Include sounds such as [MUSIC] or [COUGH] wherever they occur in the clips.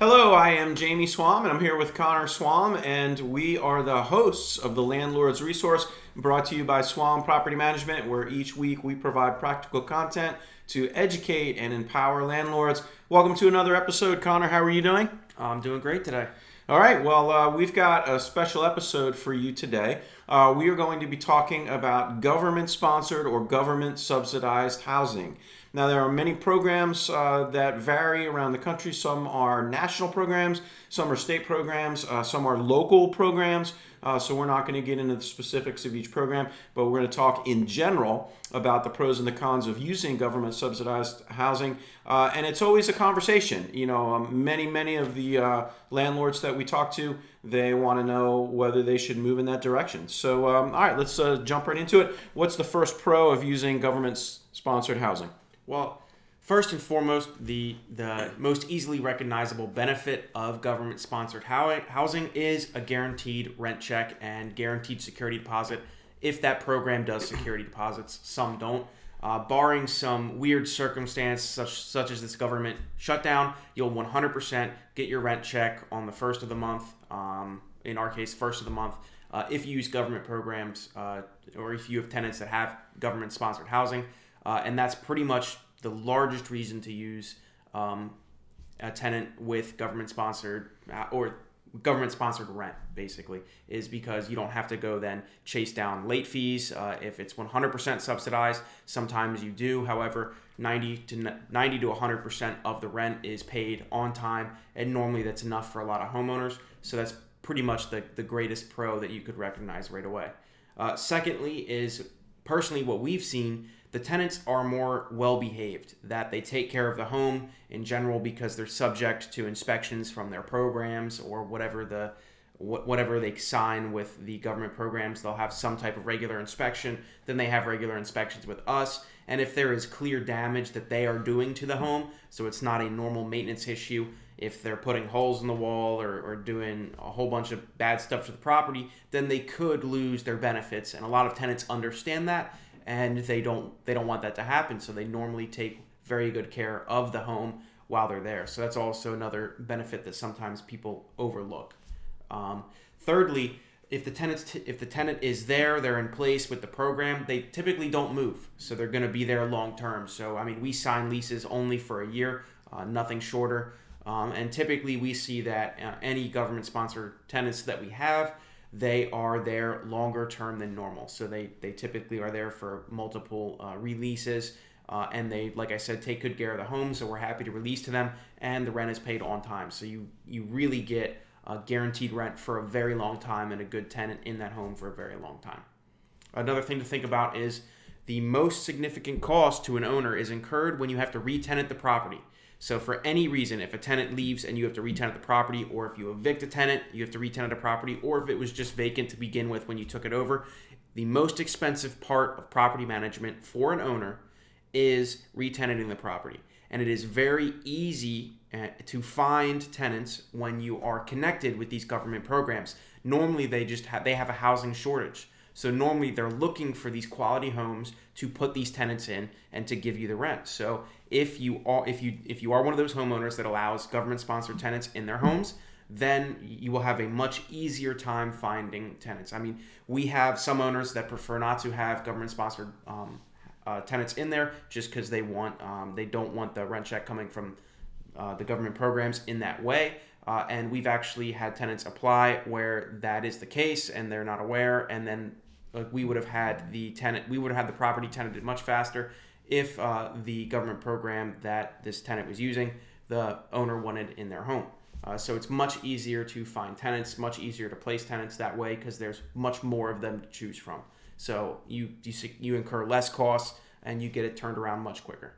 Hello, I am Jamie Swan, and I'm here with Connor Swan, and we are the hosts of the Landlord's Resource, brought to you by Swan Property Management, where each week we provide practical content to educate and empower landlords. Welcome to another episode, Connor. How are you doing? I'm doing great today. All right, well, uh, we've got a special episode for you today. Uh, we are going to be talking about government sponsored or government subsidized housing. Now, there are many programs uh, that vary around the country. Some are national programs, some are state programs, uh, some are local programs. Uh, so, we're not going to get into the specifics of each program, but we're going to talk in general about the pros and the cons of using government subsidized housing. Uh, and it's always a conversation. You know, um, many, many of the uh, landlords that we talk to, they want to know whether they should move in that direction. So, um, all right, let's uh, jump right into it. What's the first pro of using government sponsored housing? Well, first and foremost, the the most easily recognizable benefit of government sponsored housing is a guaranteed rent check and guaranteed security deposit. If that program does security deposits, some don't. Uh, barring some weird circumstance such such as this government shutdown, you'll 100% get your rent check on the first of the month. Um, in our case, first of the month. Uh, if you use government programs uh, or if you have tenants that have government sponsored housing, uh, and that's pretty much the largest reason to use um, a tenant with government sponsored uh, or government sponsored rent basically is because you don't have to go then chase down late fees uh, if it's 100% subsidized. Sometimes you do. However 90 to 90 to 100% of the rent is paid on time and normally that's enough for a lot of homeowners. So that's pretty much the, the greatest pro that you could recognize right away. Uh, secondly is personally what we've seen the tenants are more well behaved, that they take care of the home in general because they're subject to inspections from their programs or whatever the whatever they sign with the government programs. They'll have some type of regular inspection then they have regular inspections with us. And if there is clear damage that they are doing to the home so it's not a normal maintenance issue if they're putting holes in the wall or, or doing a whole bunch of bad stuff to the property then they could lose their benefits. And a lot of tenants understand that and they don't they don't want that to happen so they normally take very good care of the home while they're there. So that's also another benefit that sometimes people overlook. Um, thirdly if the tenants t- if the tenant is there they're in place with the program they typically don't move. So they're going to be there long term. So i mean we sign leases only for a year uh, nothing shorter. Um, and typically we see that uh, any government sponsored tenants that we have they are there longer term than normal. So they, they typically are there for multiple uh, releases. Uh, and they, like I said, take good care of the home. So we're happy to release to them, and the rent is paid on time. So you you really get a guaranteed rent for a very long time and a good tenant in that home for a very long time. Another thing to think about is the most significant cost to an owner is incurred when you have to re-tenant the property. So for any reason, if a tenant leaves and you have to retenant the property, or if you evict a tenant, you have to retenant a property, or if it was just vacant to begin with when you took it over, the most expensive part of property management for an owner is retenanting the property. And it is very easy uh, to find tenants when you are connected with these government programs. Normally, they just have they have a housing shortage. So normally they're looking for these quality homes to put these tenants in and to give you the rent. So if you are if you if you are one of those homeowners that allows government sponsored tenants in their homes, then you will have a much easier time finding tenants. I mean, we have some owners that prefer not to have government sponsored um, uh, tenants in there just because they want um, they don't want the rent check coming from uh, the government programs in that way. Uh, and we've actually had tenants apply where that is the case and they're not aware, and then like we would have had the tenant, we would have had the property tenanted much faster if uh, the government program that this tenant was using, the owner wanted in their home. Uh, so it's much easier to find tenants, much easier to place tenants that way because there's much more of them to choose from. So you, you you incur less costs and you get it turned around much quicker.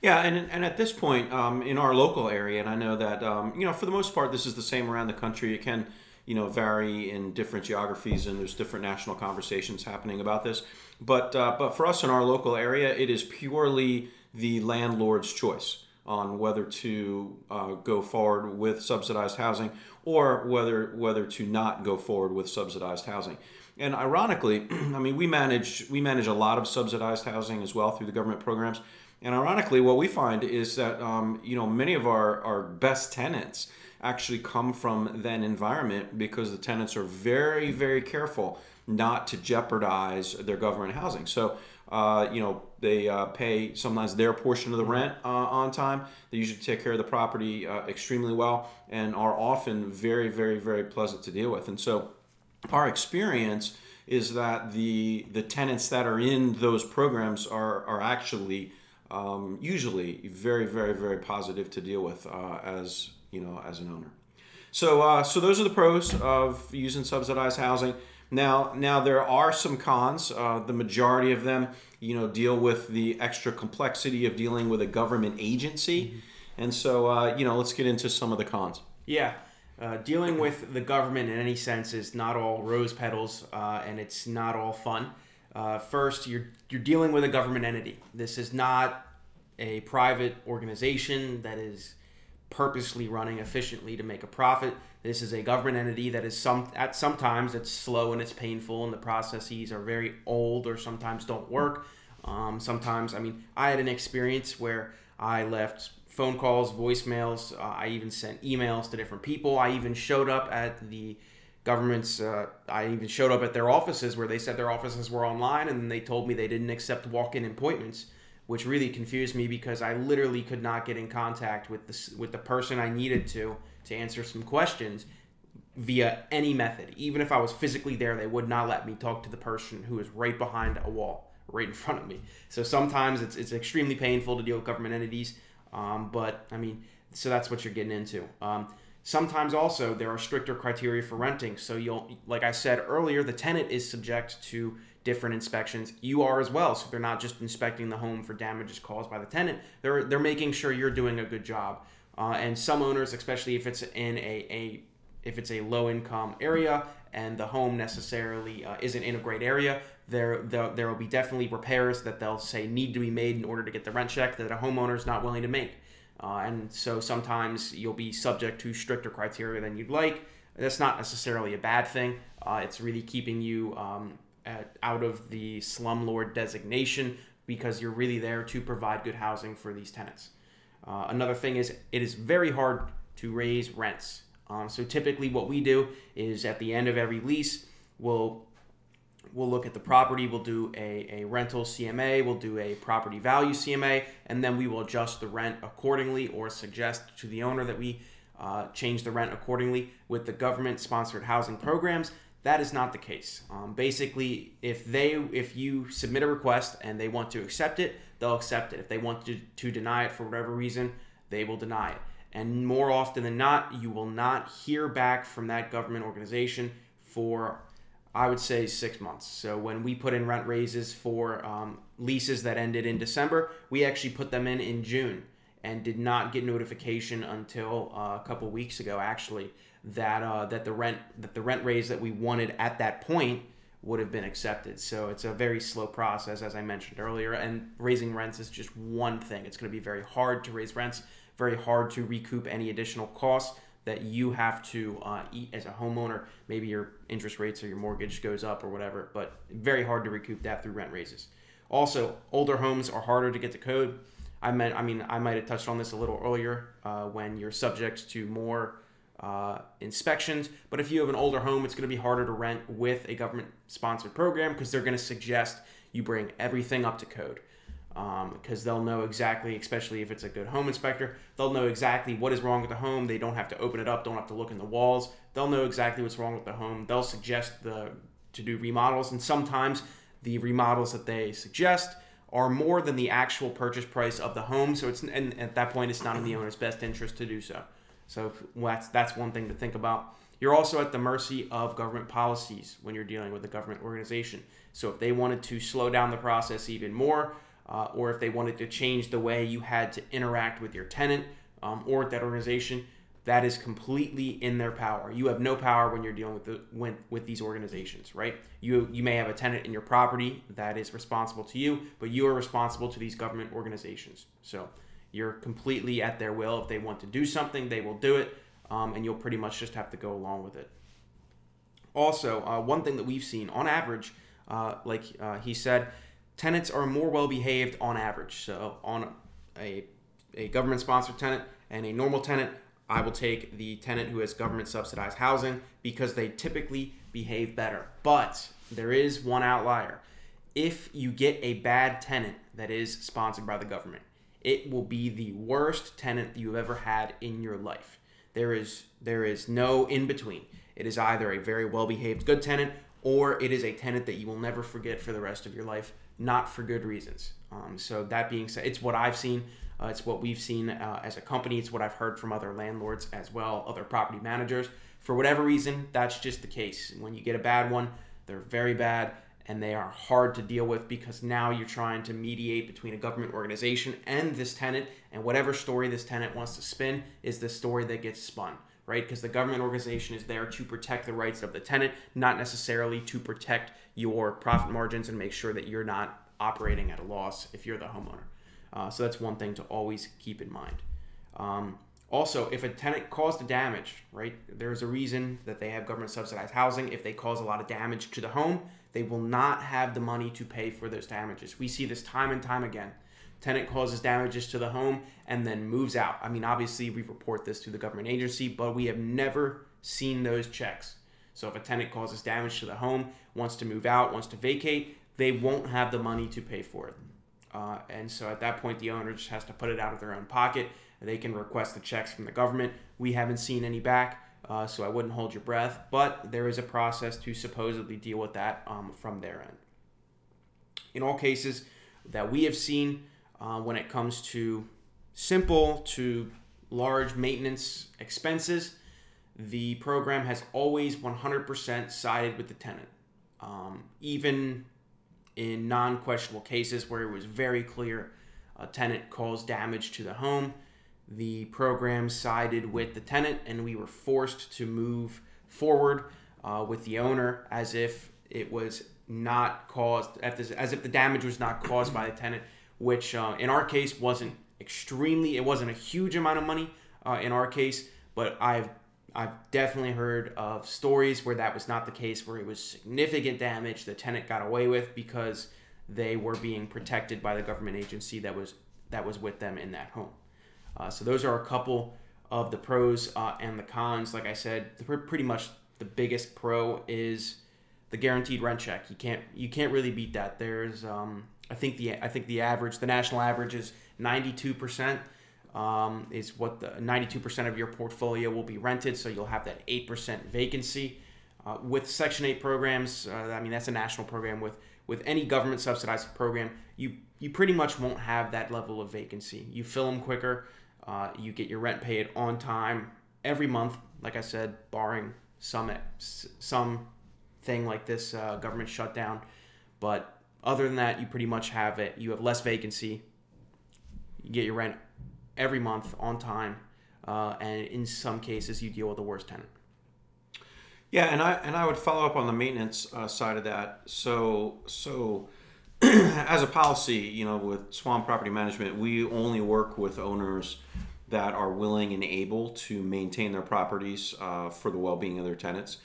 Yeah, and, and at this point um, in our local area, and I know that um, you know for the most part this is the same around the country. It can you know vary in different geographies and there's different national conversations happening about this. But uh, but for us in our local area it is purely the landlord's choice on whether to uh, go forward with subsidized housing or whether whether to not go forward with subsidized housing. And ironically [CLEARS THROAT] i mean we manage we manage a lot of subsidized housing as well through the government programs. And ironically, what we find is that um, you know many of our, our best tenants actually come from that environment because the tenants are very very careful not to jeopardize their government housing. So uh, you know they uh, pay sometimes their portion of the rent uh, on time. They usually take care of the property uh, extremely well and are often very very very pleasant to deal with. And so our experience is that the the tenants that are in those programs are are actually um, usually very very very positive to deal with uh, as you know as an owner. So uh, so those are the pros of using subsidized housing. Now now there are some cons. Uh, the majority of them you know deal with the extra complexity of dealing with a government agency, mm-hmm. and so uh, you know let's get into some of the cons. Yeah. Uh, dealing with the government in any sense is not all rose petals, uh, and it's not all fun. Uh, first, you're you're dealing with a government entity. This is not a private organization that is purposely running efficiently to make a profit. This is a government entity that is some at sometimes it's slow and it's painful, and the processes are very old or sometimes don't work. Um, sometimes, I mean, I had an experience where I left phone calls, voicemails. Uh, I even sent emails to different people. I even showed up at the government's. Uh, I even showed up at their offices where they said their offices were online, and they told me they didn't accept walk-in appointments, which really confused me because I literally could not get in contact with the with the person I needed to to answer some questions via any method. Even if I was physically there, they would not let me talk to the person who is right behind a wall, right in front of me. So sometimes it's it's extremely painful to deal with government entities. Um, but I mean, so that's what you're getting into. Um, sometimes also there are stricter criteria for renting. So you'll, like I said earlier, the tenant is subject to different inspections. You are as well. So they're not just inspecting the home for damages caused by the tenant. They're they're making sure you're doing a good job. Uh, and some owners, especially if it's in a, a if it's a low income area and the home necessarily uh, isn't in a great area, there, there will be definitely repairs that they'll say need to be made in order to get the rent check that a homeowner is not willing to make. Uh, and so sometimes you'll be subject to stricter criteria than you'd like. That's not necessarily a bad thing. Uh, it's really keeping you um, out of the slumlord designation because you're really there to provide good housing for these tenants. Uh, another thing is it is very hard to raise rents. Um, so typically, what we do is at the end of every lease, we'll we'll look at the property, we'll do a, a rental CMA, we'll do a property value CMA, and then we will adjust the rent accordingly or suggest to the owner that we uh, change the rent accordingly. With the government sponsored housing programs, that is not the case. Um, basically, if they if you submit a request and they want to accept it, they'll accept it. If they want to, to deny it for whatever reason, they will deny it. And more often than not, you will not hear back from that government organization for I would say six months. So when we put in rent raises for um, leases that ended in December, we actually put them in in June and did not get notification until uh, a couple weeks ago, actually, that uh, that the rent that the rent raise that we wanted at that point would have been accepted. So it's a very slow process, as I mentioned earlier. And raising rents is just one thing. It's going to be very hard to raise rents, very hard to recoup any additional costs that you have to uh, eat as a homeowner. Maybe your interest rates or your mortgage goes up or whatever, but very hard to recoup that through rent raises. Also, older homes are harder to get to code. I meant, I mean, I might have touched on this a little earlier uh, when you're subject to more uh, inspections. But if you have an older home, it's going to be harder to rent with a government sponsored program because they're going to suggest you bring everything up to code because um, they'll know exactly, especially if it's a good home inspector, they'll know exactly what is wrong with the home. They don't have to open it up, don't have to look in the walls. They'll know exactly what's wrong with the home. They'll suggest the to do remodels, and sometimes the remodels that they suggest are more than the actual purchase price of the home. So it's and at that point, it's not in the owner's best interest to do so. So that's that's one thing to think about. You're also at the mercy of government policies when you're dealing with a government organization. So if they wanted to slow down the process even more, uh, or if they wanted to change the way you had to interact with your tenant um, or that organization, that is completely in their power. You have no power when you're dealing with the, when, with these organizations, right? You you may have a tenant in your property that is responsible to you, but you are responsible to these government organizations. So you're completely at their will. If they want to do something, they will do it, um, and you'll pretty much just have to go along with it. Also, uh, one thing that we've seen on average, uh, like uh, he said, tenants are more well behaved on average. So on a a government sponsored tenant and a normal tenant, I will take the tenant who has government subsidized housing because they typically behave better. But there is one outlier. If you get a bad tenant that is sponsored by the government, it will be the worst tenant you've ever had in your life. There is there is no in between. It is either a very well behaved good tenant or it is a tenant that you will never forget for the rest of your life, not for good reasons. Um, so that being said, it's what I've seen. Uh, it's what we've seen uh, as a company. It's what I've heard from other landlords as well, other property managers. For whatever reason, that's just the case. When you get a bad one, they're very bad and they are hard to deal with because now you're trying to mediate between a government organization and this tenant, and whatever story this tenant wants to spin is the story that gets spun, right? Because the government organization is there to protect the rights of the tenant, not necessarily to protect your profit margins and make sure that you're not operating at a loss if you're the homeowner. Uh, so that's one thing to always keep in mind. Um, also, if a tenant caused a damage, right, there's a reason that they have government subsidized housing. If they cause a lot of damage to the home, they will not have the money to pay for those damages. We see this time and time again. Tenant causes damages to the home and then moves out. I mean, obviously, we report this to the government agency, but we have never seen those checks. So if a tenant causes damage to the home, wants to move out, wants to vacate, they won't have the money to pay for it. Uh, and so at that point, the owner just has to put it out of their own pocket. They can request the checks from the government. We haven't seen any back, uh, so I wouldn't hold your breath. But there is a process to supposedly deal with that um, from their end. In all cases that we have seen, uh, when it comes to simple to large maintenance expenses, the program has always 100% sided with the tenant. Um, even in non questionable cases where it was very clear a tenant caused damage to the home. The program sided with the tenant, and we were forced to move forward uh, with the owner as if it was not caused, as if the damage was not caused by the tenant, which uh, in our case wasn't extremely, it wasn't a huge amount of money uh, in our case, but I've I've definitely heard of stories where that was not the case, where it was significant damage the tenant got away with because they were being protected by the government agency that was that was with them in that home. Uh, so those are a couple of the pros uh, and the cons. Like I said, pretty much the biggest pro is the guaranteed rent check. You can't you can't really beat that. There's um, I think the I think the average the national average is 92 percent um, is what the 92% of your portfolio will be rented, so you'll have that 8% vacancy. Uh, with Section 8 programs, uh, I mean that's a national program. With with any government subsidized program, you you pretty much won't have that level of vacancy. You fill them quicker. Uh, you get your rent paid on time every month. Like I said, barring some some thing like this uh, government shutdown, but other than that, you pretty much have it. You have less vacancy. You get your rent every month on time, uh, and in some cases you deal with the worst tenant. Yeah, and I and I would follow up on the maintenance uh, side of that. So so [CLEARS THROAT] as a policy, you know, with Swan Property Management, we only work with owners that are willing and able to maintain their properties uh, for the well-being of their tenants.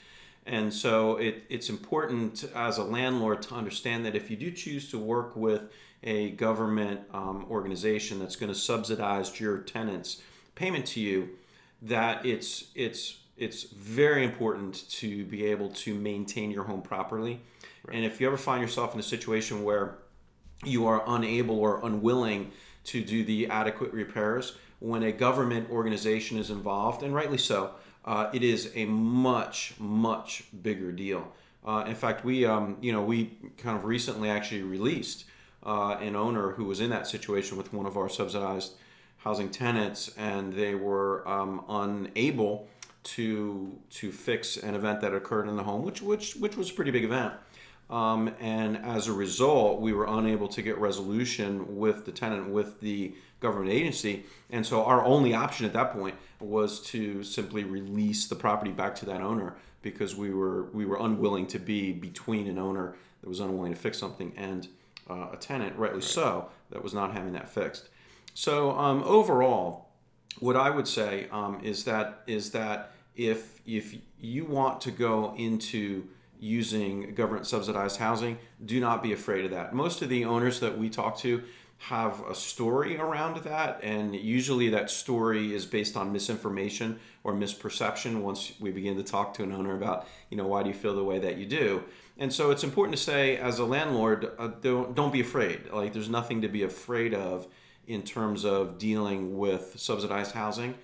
And so it, it's important as a landlord to understand that if you do choose to work with a government um, organization that's going to subsidize your tenants' payment to you, that it's it's it's very important to be able to maintain your home properly. Right. And if you ever find yourself in a situation where you are unable or unwilling to do the adequate repairs, when a government organization is involved, and rightly so, uh, it is a much much bigger deal. Uh, in fact, we um, you know we kind of recently actually released uh, an owner who was in that situation with one of our subsidized housing tenants, and they were um, unable to to fix an event that occurred in the home, which which which was a pretty big event. Um, and as a result, we were unable to get resolution with the tenant, with the government agency. And so our only option at that point was to simply release the property back to that owner because we were we were unwilling to be between an owner that was unwilling to fix something and uh, a tenant, rightly right. so, that was not having that fixed. So um, overall, what I would say um, is that is that if if you want to go into using government subsidized housing, do not be afraid of that. Most of the owners that we talk to have a story around that, and usually that story is based on misinformation or misperception. Once we begin to talk to an owner about, you know, why do you feel the way that you do, and so it's important to say, as a landlord, uh, don't don't be afraid. Like there's nothing to be afraid of in terms of dealing with subsidized housing.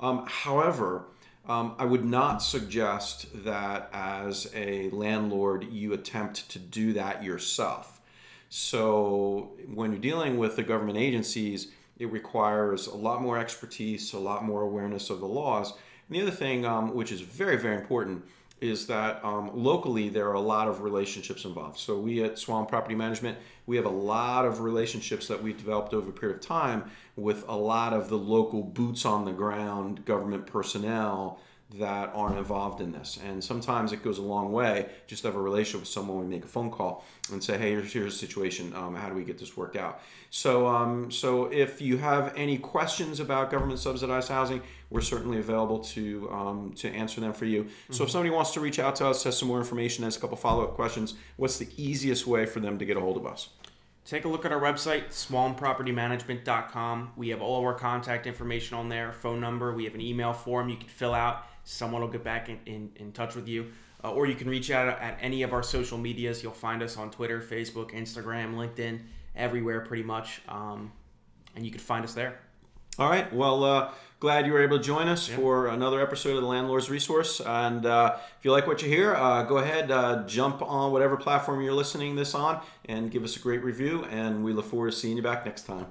Um, however, um, I would not suggest that as a landlord you attempt to do that yourself. So when you're dealing with the government agencies, it requires a lot more expertise, a lot more awareness of the laws. And the other thing, um, which is very, very important, is that um, locally there are a lot of relationships involved. So we at Swan Property Management, we have a lot of relationships that we've developed over a period of time with a lot of the local boots on the ground government personnel that aren't involved in this. And sometimes it goes a long way just to have a relationship with someone. We make a phone call and say, "Hey, here's, here's the situation. Um, how do we get this worked out?" So, um, so if you have any questions about government subsidized housing, we're certainly available to um, to answer them for you. Mm-hmm. So, if somebody wants to reach out to us, has some more information, has a couple follow up questions, what's the easiest way for them to get a hold of us? Take a look at our website, swanpropertymanagement.com. We have all of our contact information on there, phone number. We have an email form you can fill out someone will get back in, in, in touch with you. Uh, or you can reach out at any of our social medias. You'll find us on Twitter, Facebook, Instagram, LinkedIn, everywhere pretty much. Um, and you can find us there. All right. Well, uh, glad you were able to join us yeah. for another episode of the Landlord's Resource. And uh, if you like what you hear, uh, go ahead, uh, jump on whatever platform you're listening this on, and give us a great review. And we look forward to seeing you back next time.